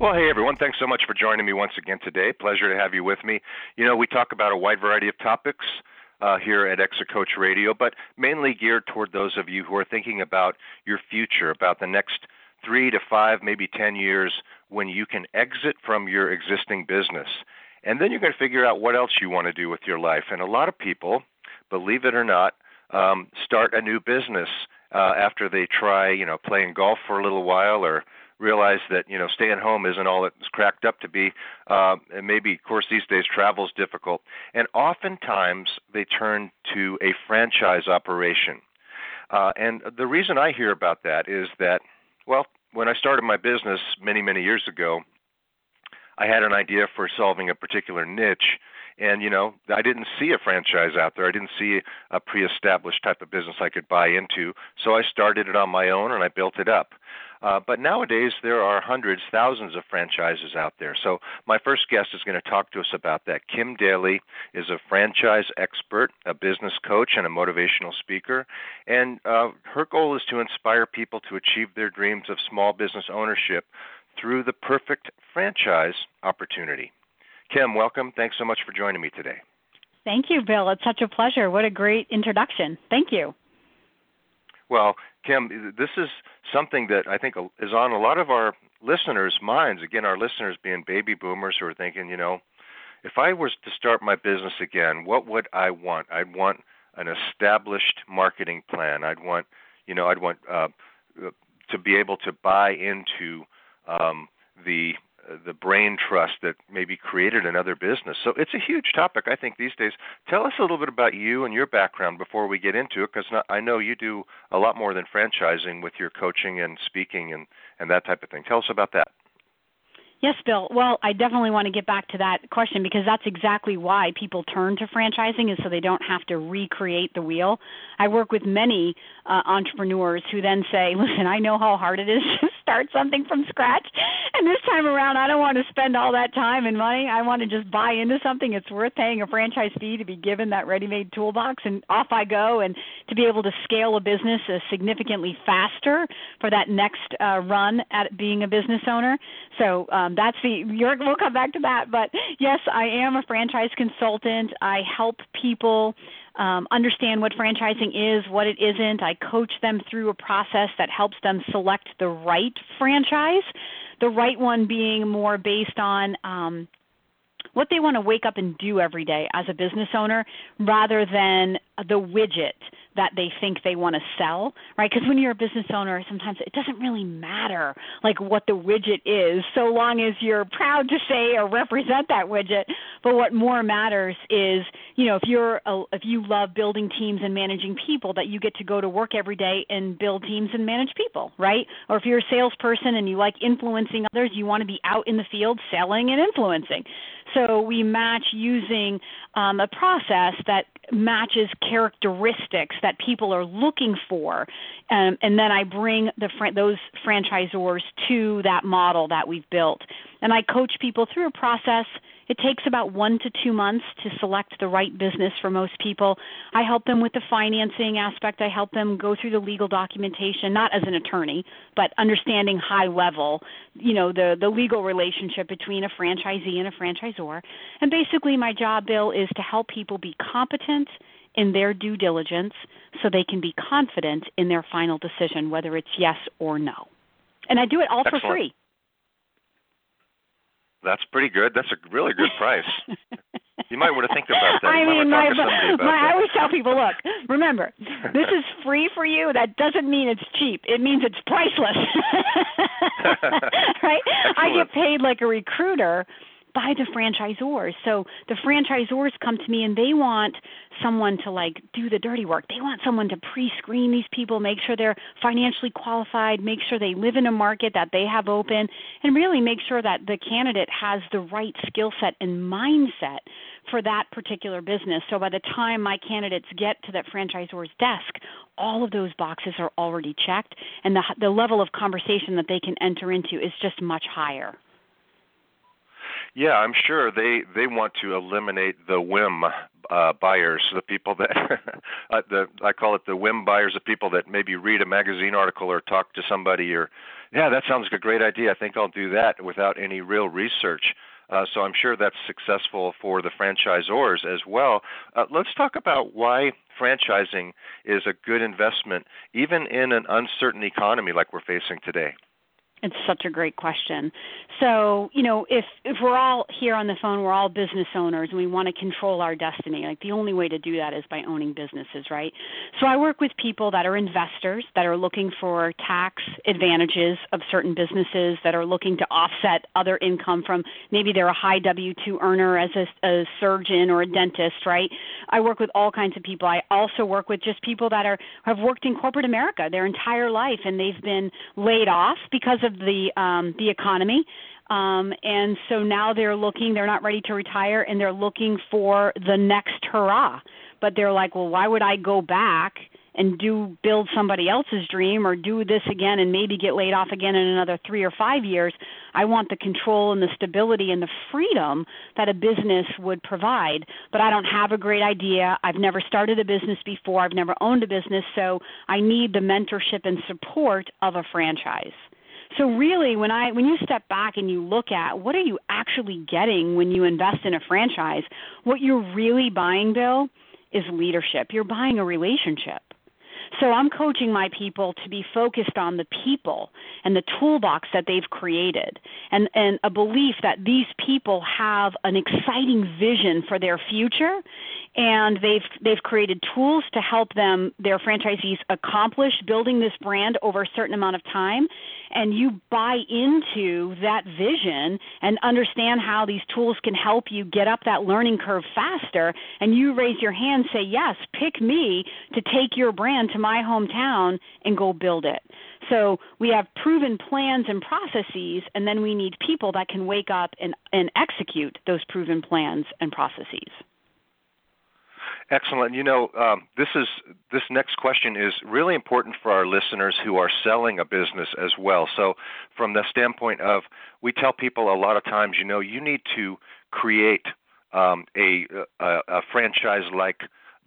Well, hey everyone, thanks so much for joining me once again today. Pleasure to have you with me. You know, we talk about a wide variety of topics uh, here at Exit Coach Radio, but mainly geared toward those of you who are thinking about your future, about the next three to five, maybe 10 years when you can exit from your existing business. And then you're going to figure out what else you want to do with your life. And a lot of people, believe it or not, um, start a new business uh, after they try, you know, playing golf for a little while or realize that you know staying home isn't all it's cracked up to be uh, and maybe of course these days travel is difficult. And oftentimes they turn to a franchise operation. Uh, and the reason i hear about that is that well when i started my business many many years ago i had an idea for solving a particular niche. And you know i didn't see a franchise out there. I didn't see a pre-established type of business i could buy into. So i started it on my own and i built it up uh, but nowadays, there are hundreds, thousands of franchises out there. So, my first guest is going to talk to us about that. Kim Daly is a franchise expert, a business coach, and a motivational speaker. And uh, her goal is to inspire people to achieve their dreams of small business ownership through the perfect franchise opportunity. Kim, welcome. Thanks so much for joining me today. Thank you, Bill. It's such a pleasure. What a great introduction. Thank you. Well, Kim, this is something that I think is on a lot of our listeners' minds. Again, our listeners being baby boomers who are thinking, you know, if I was to start my business again, what would I want? I'd want an established marketing plan. I'd want, you know, I'd want uh, to be able to buy into um, the the brain trust that maybe created another business. So it's a huge topic, I think, these days. Tell us a little bit about you and your background before we get into it, because I know you do a lot more than franchising with your coaching and speaking and, and that type of thing. Tell us about that. Yes, Bill. Well, I definitely want to get back to that question because that's exactly why people turn to franchising is so they don't have to recreate the wheel. I work with many uh, entrepreneurs who then say, "Listen, I know how hard it is start something from scratch, and this time around, I don't want to spend all that time and money. I want to just buy into something. It's worth paying a franchise fee to be given that ready-made toolbox, and off I go, and to be able to scale a business uh, significantly faster for that next uh, run at being a business owner." So. Um, that's the you're, we'll come back to that. But yes, I am a franchise consultant. I help people um, understand what franchising is, what it isn't. I coach them through a process that helps them select the right franchise. The right one being more based on um, what they want to wake up and do every day as a business owner rather than the widget that they think they want to sell, right? Because when you're a business owner, sometimes it doesn't really matter like what the widget is, so long as you're proud to say or represent that widget. But what more matters is, you know, if you're a, if you love building teams and managing people, that you get to go to work every day and build teams and manage people, right? Or if you're a salesperson and you like influencing others, you want to be out in the field selling and influencing. So we match using um, a process that matches characteristics that people are looking for, um, and then I bring the fr- those franchisors to that model that we've built, and I coach people through a process it takes about one to two months to select the right business for most people. I help them with the financing aspect. I help them go through the legal documentation, not as an attorney, but understanding high level, you know, the, the legal relationship between a franchisee and a franchisor. And basically, my job, Bill, is to help people be competent in their due diligence so they can be confident in their final decision, whether it's yes or no. And I do it all Excellent. for free. That's pretty good. That's a really good price. you might want to think about that. I mean, my, my, I always tell people, look, remember, this is free for you. That doesn't mean it's cheap. It means it's priceless. right? Excellent. I get paid like a recruiter by the franchisors. So the franchisors come to me and they want someone to like do the dirty work. They want someone to pre-screen these people, make sure they're financially qualified, make sure they live in a market that they have open, and really make sure that the candidate has the right skill set and mindset for that particular business. So by the time my candidates get to that franchisor's desk, all of those boxes are already checked and the the level of conversation that they can enter into is just much higher. Yeah, I'm sure they they want to eliminate the whim uh, buyers, the people that uh, the I call it the whim buyers, the people that maybe read a magazine article or talk to somebody or yeah, that sounds like a great idea. I think I'll do that without any real research. Uh, so I'm sure that's successful for the franchisors as well. Uh, let's talk about why franchising is a good investment, even in an uncertain economy like we're facing today. It's such a great question. So, you know, if if we're all here on the phone, we're all business owners and we want to control our destiny. Like the only way to do that is by owning businesses, right? So I work with people that are investors that are looking for tax advantages of certain businesses that are looking to offset other income from maybe they're a high W2 earner as a, a surgeon or a dentist, right? I work with all kinds of people. I also work with just people that are have worked in corporate America their entire life and they've been laid off because of of the um, the economy. Um, and so now they're looking, they're not ready to retire, and they're looking for the next hurrah. But they're like, well, why would I go back and do build somebody else's dream or do this again and maybe get laid off again in another three or five years? I want the control and the stability and the freedom that a business would provide. But I don't have a great idea. I've never started a business before. I've never owned a business. So I need the mentorship and support of a franchise. So really when I when you step back and you look at what are you actually getting when you invest in a franchise, what you're really buying, Bill, is leadership. You're buying a relationship. So I'm coaching my people to be focused on the people and the toolbox that they've created and, and a belief that these people have an exciting vision for their future and they've they've created tools to help them their franchisees accomplish building this brand over a certain amount of time and you buy into that vision and understand how these tools can help you get up that learning curve faster and you raise your hand say yes pick me to take your brand to my hometown and go build it. So we have proven plans and processes and then we need people that can wake up and, and execute those proven plans and processes Excellent. You know, um, this is this next question is really important for our listeners who are selling a business as well. So, from the standpoint of, we tell people a lot of times, you know, you need to create um, a, a, a franchise-like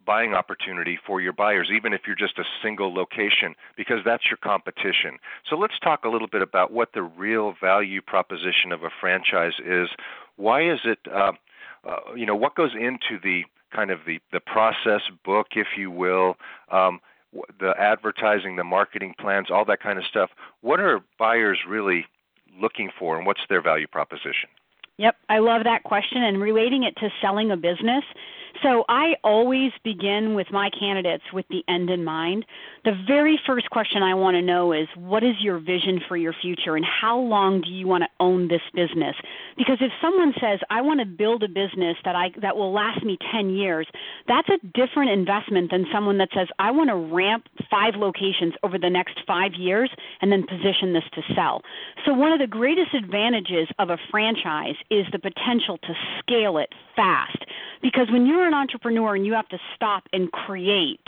buying opportunity for your buyers, even if you're just a single location, because that's your competition. So let's talk a little bit about what the real value proposition of a franchise is. Why is it, uh, uh, you know, what goes into the kind of the the process book, if you will, um, the advertising, the marketing plans, all that kind of stuff. What are buyers really looking for, and what's their value proposition? Yep, I love that question and relating it to selling a business. So I always begin with my candidates with the end in mind. The very first question I want to know is what is your vision for your future and how long do you want to own this business? Because if someone says I want to build a business that I that will last me 10 years, that's a different investment than someone that says I want to ramp 5 locations over the next 5 years and then position this to sell. So one of the greatest advantages of a franchise is the potential to scale it fast. Because when you're an entrepreneur and you have to stop and create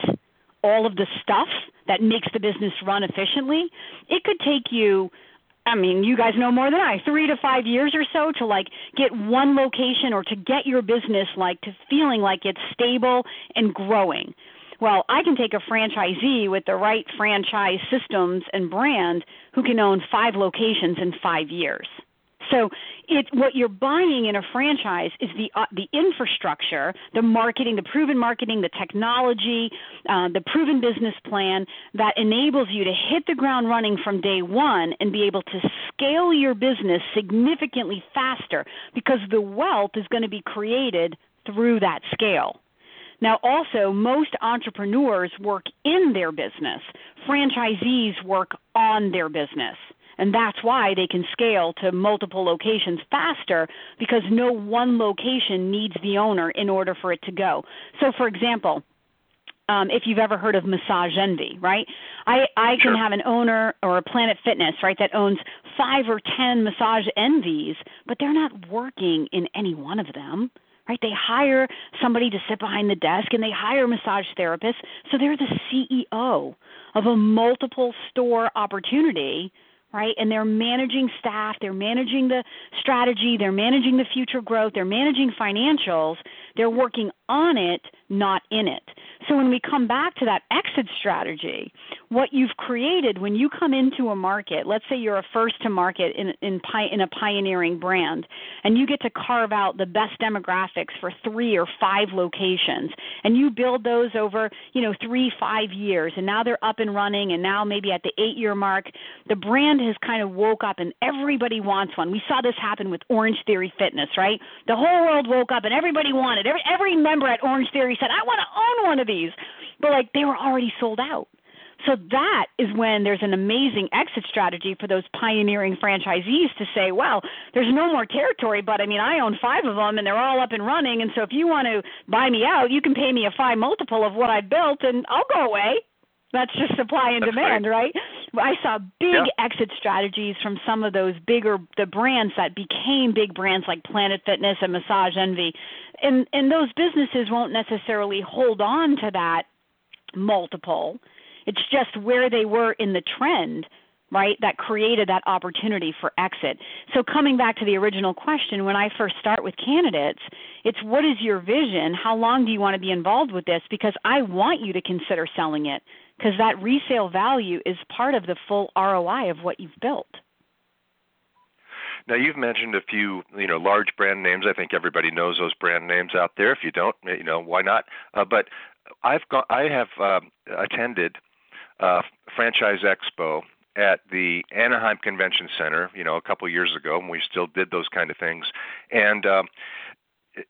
all of the stuff that makes the business run efficiently, it could take you I mean, you guys know more than I. 3 to 5 years or so to like get one location or to get your business like to feeling like it's stable and growing. Well, I can take a franchisee with the right franchise systems and brand who can own 5 locations in 5 years. So it what you're buying in a franchise is the uh, the infrastructure, the marketing, the proven marketing, the technology, uh, the proven business plan that enables you to hit the ground running from day one and be able to scale your business significantly faster because the wealth is going to be created through that scale. Now, also, most entrepreneurs work in their business, franchisees work on their business. And that's why they can scale to multiple locations faster because no one location needs the owner in order for it to go. So, for example, um, if you've ever heard of Massage Envy, right? I, I can have an owner or a Planet Fitness, right, that owns five or ten Massage Envies, but they're not working in any one of them right? They hire somebody to sit behind the desk and they hire massage therapists. So they're the CEO of a multiple store opportunity right? And they're managing staff, they're managing the strategy, they're managing the future growth, they're managing financials, they're working on it, not in it. So when we come back to that exit strategy, what you've created when you come into a market, let's say you're a first to market in in, in a pioneering brand, and you get to carve out the best demographics for three or five locations, and you build those over you know three five years, and now they're up and running, and now maybe at the eight year mark, the brand has kind of woke up and everybody wants one. We saw this happen with Orange Theory Fitness, right? The whole world woke up and everybody wanted. Every every member at Orange Theory said, "I want to own one of these," but like they were already sold out. So that is when there's an amazing exit strategy for those pioneering franchisees to say, well, there's no more territory, but I mean, I own five of them and they're all up and running. And so if you want to buy me out, you can pay me a five multiple of what I built and I'll go away. That's just supply and That's demand, right. right? I saw big yeah. exit strategies from some of those bigger the brands that became big brands like Planet Fitness and Massage Envy. And and those businesses won't necessarily hold on to that multiple. It's just where they were in the trend right that created that opportunity for exit so coming back to the original question when i first start with candidates it's what is your vision how long do you want to be involved with this because i want you to consider selling it because that resale value is part of the full ROI of what you've built. Now you've mentioned a few, you know, large brand names. I think everybody knows those brand names out there. If you don't, you know, why not? Uh, but I've got, I have um, attended uh, Franchise Expo at the Anaheim Convention Center, you know, a couple years ago, and we still did those kind of things. And um,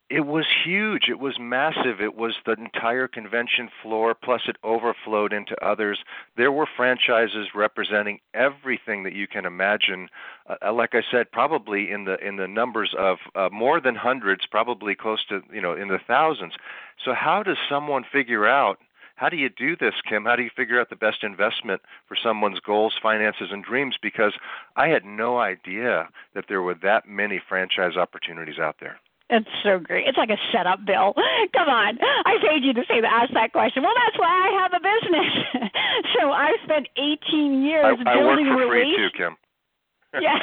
it was huge. It was massive. It was the entire convention floor, plus it overflowed into others. There were franchises representing everything that you can imagine. Uh, like I said, probably in the in the numbers of uh, more than hundreds, probably close to you know in the thousands. So how does someone figure out? How do you do this, Kim? How do you figure out the best investment for someone's goals, finances, and dreams? Because I had no idea that there were that many franchise opportunities out there. It's so great. It's like a setup, Bill. Come on. I paid you to say to ask that question. Well, that's why I have a business. so I spent 18 years I, I building work for relationships. free too, Kim. yeah,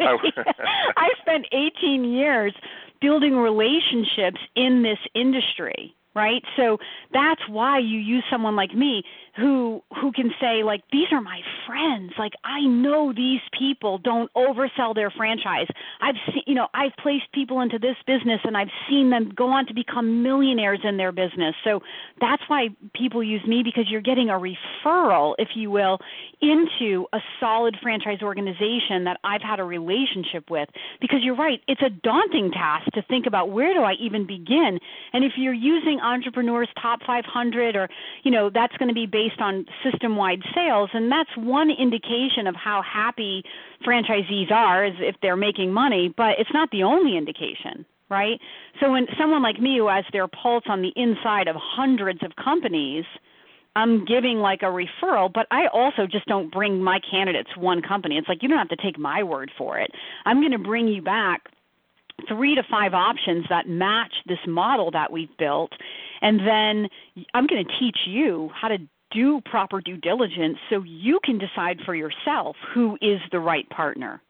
exactly. I spent 18 years building relationships in this industry right so that's why you use someone like me who who can say like these are my friends. Like i know these people don't oversell their franchise. I've seen you know i've placed people into this business and i've seen them go on to become millionaires in their business. So that's why people use me because you're getting a referral if you will into a solid franchise organization that i've had a relationship with. Because you're right it's a daunting task to think about where do i even begin? And if you're using entrepreneurs top 500 or you know that's going to be based on system wide sales and that's one indication of how happy franchisees are is if they're making money but it's not the only indication right so when someone like me who has their pulse on the inside of hundreds of companies I'm giving like a referral, but I also just don't bring my candidates one company. It's like you don't have to take my word for it. I'm going to bring you back three to five options that match this model that we've built. And then I'm going to teach you how to do proper due diligence so you can decide for yourself who is the right partner.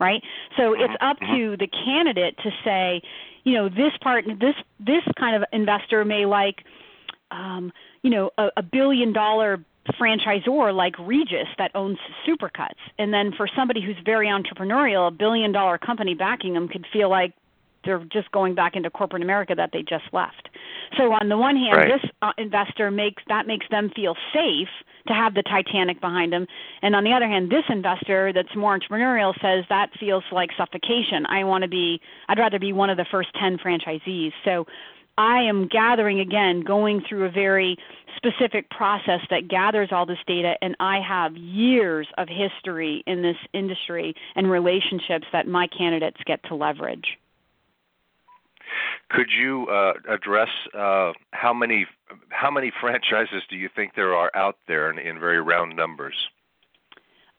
Right? So it's up to the candidate to say, you know, this part this this kind of investor may like um, you know, a, a billion dollar franchisor like Regis that owns Supercuts. And then for somebody who's very entrepreneurial, a billion dollar company backing them could feel like they're just going back into corporate America that they just left. So on the one hand, right. this uh, investor makes that makes them feel safe to have the Titanic behind them, and on the other hand, this investor that's more entrepreneurial says that feels like suffocation. I want to be, I'd rather be one of the first ten franchisees. So I am gathering again, going through a very specific process that gathers all this data, and I have years of history in this industry and relationships that my candidates get to leverage. Could you uh, address uh, how many how many franchises do you think there are out there in, in very round numbers?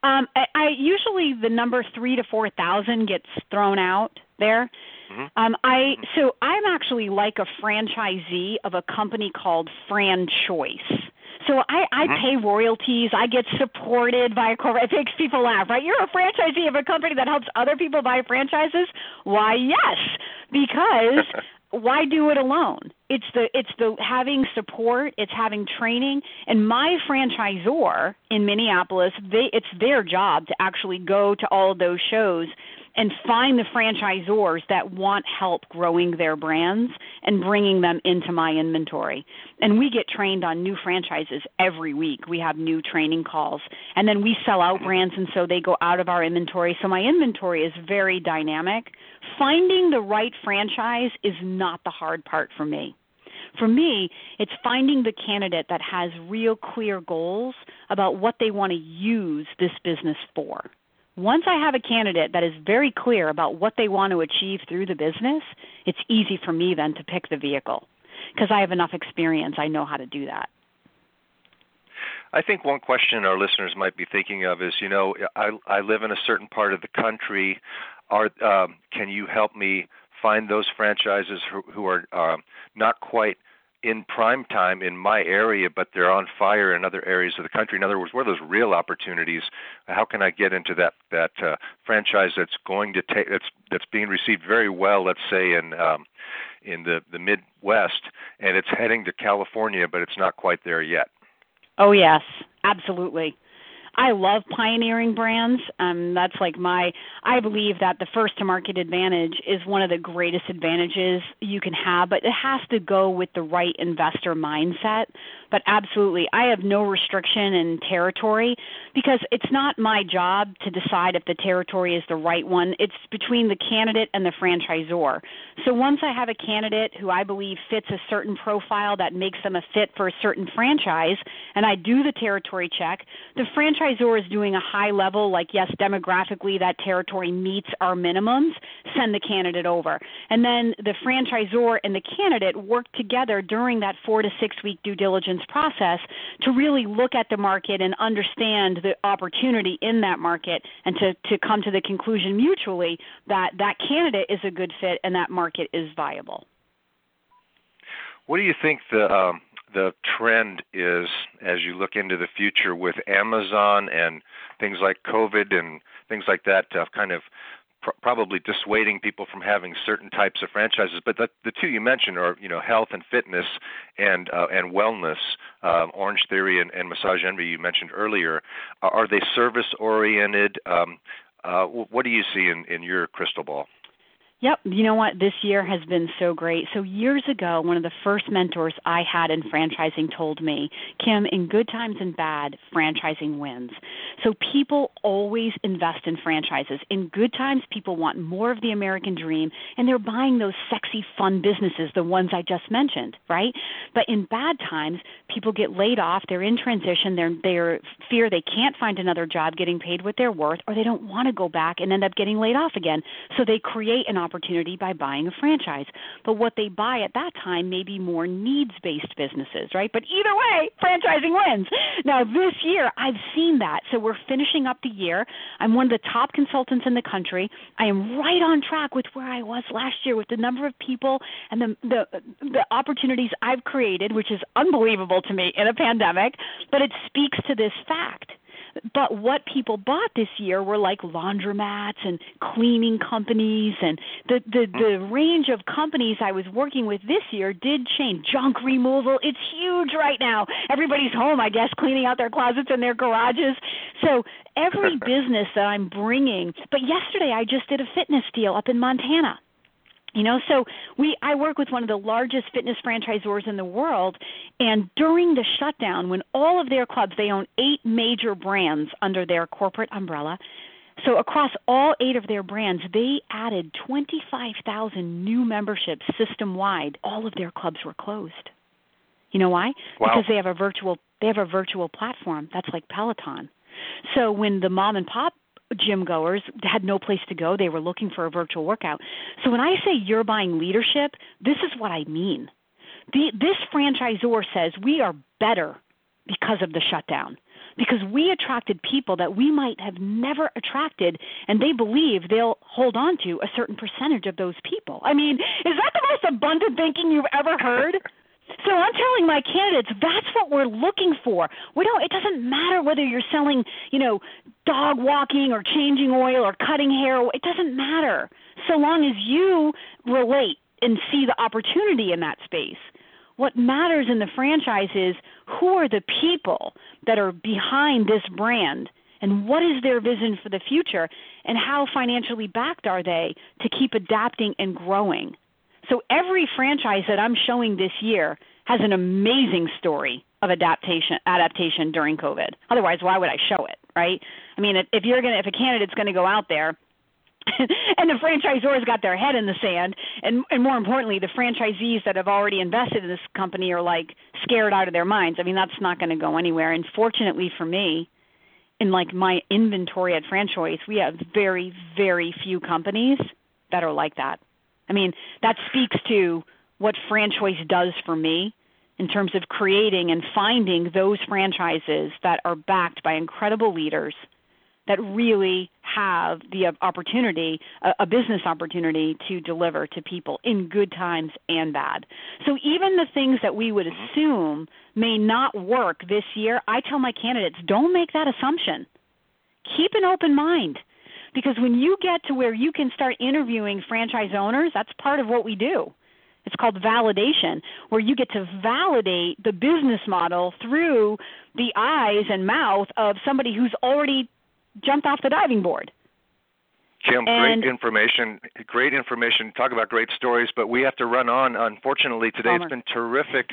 Um, I, I usually the number three to four thousand gets thrown out there. Mm-hmm. Um, I mm-hmm. so I'm actually like a franchisee of a company called FranChoice. So I, I mm-hmm. pay royalties. I get supported by a corporate. It makes people laugh, right? You're a franchisee of a company that helps other people buy franchises. Why, yes, because why do it alone? It's the it's the having support, it's having training, and my franchisor in Minneapolis, they it's their job to actually go to all of those shows and find the franchisors that want help growing their brands and bringing them into my inventory. And we get trained on new franchises every week. We have new training calls. And then we sell out brands, and so they go out of our inventory. So my inventory is very dynamic. Finding the right franchise is not the hard part for me. For me, it's finding the candidate that has real clear goals about what they want to use this business for. Once I have a candidate that is very clear about what they want to achieve through the business, it's easy for me then to pick the vehicle because I have enough experience. I know how to do that. I think one question our listeners might be thinking of is, you know, I, I live in a certain part of the country. Are um, can you help me find those franchises who, who are um, not quite in prime time in my area, but they're on fire in other areas of the country. In other words, what are those real opportunities? How can I get into that that uh, franchise that's going to take that's that's being received very well? Let's say in um, in the the Midwest, and it's heading to California, but it's not quite there yet. Oh yes, absolutely. I love pioneering brands. Um, that's like my. I believe that the first to market advantage is one of the greatest advantages you can have, but it has to go with the right investor mindset. But absolutely, I have no restriction in territory because it's not my job to decide if the territory is the right one. It's between the candidate and the franchisor. So once I have a candidate who I believe fits a certain profile that makes them a fit for a certain franchise, and I do the territory check, the franchisor is doing a high level, like, yes, demographically that territory meets our minimums, send the candidate over. And then the franchisor and the candidate work together during that four to six week due diligence process to really look at the market and understand the opportunity in that market and to, to come to the conclusion mutually that that candidate is a good fit and that market is viable. What do you think the um, the trend is as you look into the future with Amazon and things like COVID and things like that to kind of pr- probably dissuading people from having certain types of franchises. But the, the two you mentioned are you know health and fitness and uh, and wellness. Um, Orange Theory and, and Massage Envy you mentioned earlier. Are they service oriented? Um, uh, what do you see in, in your crystal ball? Yep. You know what? This year has been so great. So, years ago, one of the first mentors I had in franchising told me, Kim, in good times and bad, franchising wins. So, people always invest in franchises. In good times, people want more of the American dream, and they're buying those sexy, fun businesses, the ones I just mentioned, right? But in bad times, people get laid off, they're in transition, they're, they're fear they can't find another job getting paid what they're worth, or they don't want to go back and end up getting laid off again. So, they create an opportunity by buying a franchise. But what they buy at that time may be more needs based businesses, right? But either way, franchising wins. Now, this year, I've seen that. So we're finishing up the year. I'm one of the top consultants in the country. I am right on track with where I was last year with the number of people and the, the, the opportunities I've created, which is unbelievable to me in a pandemic. But it speaks to this fact but what people bought this year were like laundromats and cleaning companies and the the mm. the range of companies I was working with this year did change. Junk removal, it's huge right now. Everybody's home, I guess, cleaning out their closets and their garages. So every business that I'm bringing, but yesterday I just did a fitness deal up in Montana You know, so we I work with one of the largest fitness franchisors in the world and during the shutdown when all of their clubs they own 8 major brands under their corporate umbrella. So across all 8 of their brands, they added 25,000 new memberships system wide. All of their clubs were closed. You know why? Wow. Because they have a virtual they have a virtual platform that's like Peloton. So when the mom and pop gym goers had no place to go. They were looking for a virtual workout. So when I say you're buying leadership, this is what I mean. The, this franchisor says we are better because of the shutdown. Because we attracted people that we might have never attracted, and they believe they'll hold on to a certain percentage of those people. I mean, is that the most abundant thinking you've ever heard? So I'm telling my candidates that's what we're looking for. We don't it doesn't matter whether you're selling, you know, dog walking or changing oil or cutting hair, it doesn't matter. So long as you relate and see the opportunity in that space. What matters in the franchise is who are the people that are behind this brand and what is their vision for the future and how financially backed are they to keep adapting and growing. So every FranChoice that I'm showing this year has an amazing story of adaptation adaptation during COVID. Otherwise, why would I show it, right? I mean, if you're gonna if a candidate's to go out there and the franchisors got their head in the sand and and more importantly the franchisees that have already invested in this company are like scared out of their minds i mean that's not going to go anywhere and fortunately for me in like my inventory at franchise we have very very few companies that are like that I mean, that speaks to what FranChoice does for me in terms of creating and finding those franchises that are backed by incredible leaders that really have the opportunity, a, business opportunity to deliver to people in good times and bad. So even the things that we would mm-hmm. assume may not work this year, I tell my candidates, don't make that assumption. Keep an open mind. Because when you get to where you can start interviewing franchise owners, that's part of what we do. It's called validation, where you get to validate the business model through the eyes and mouth of somebody who's already jumped off the diving board. Kim, and, great information. Great information. Talk about great stories, but we have to run on. Unfortunately, today it's been terrific.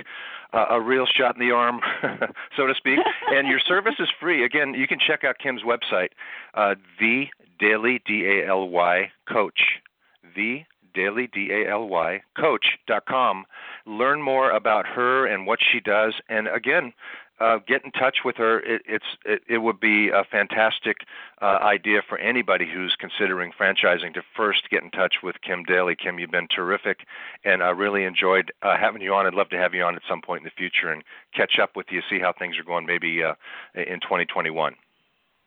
Uh, a real shot in the arm, so to speak. and your service is free. Again, you can check out Kim's website, uh, the Daly D A L Y Coach, the Daly D A L Y Coach.com. Learn more about her and what she does. And again, uh, get in touch with her. It, it's it, it would be a fantastic uh, idea for anybody who's considering franchising to first get in touch with Kim Daly. Kim, you've been terrific, and I really enjoyed uh, having you on. I'd love to have you on at some point in the future and catch up with you, see how things are going, maybe uh, in 2021.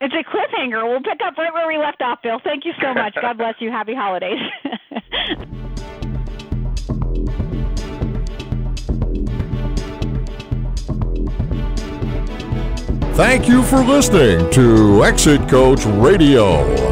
It's a cliffhanger. We'll pick up right where we left off, Bill. Thank you so much. God bless you. Happy holidays. Thank you for listening to Exit Coach Radio.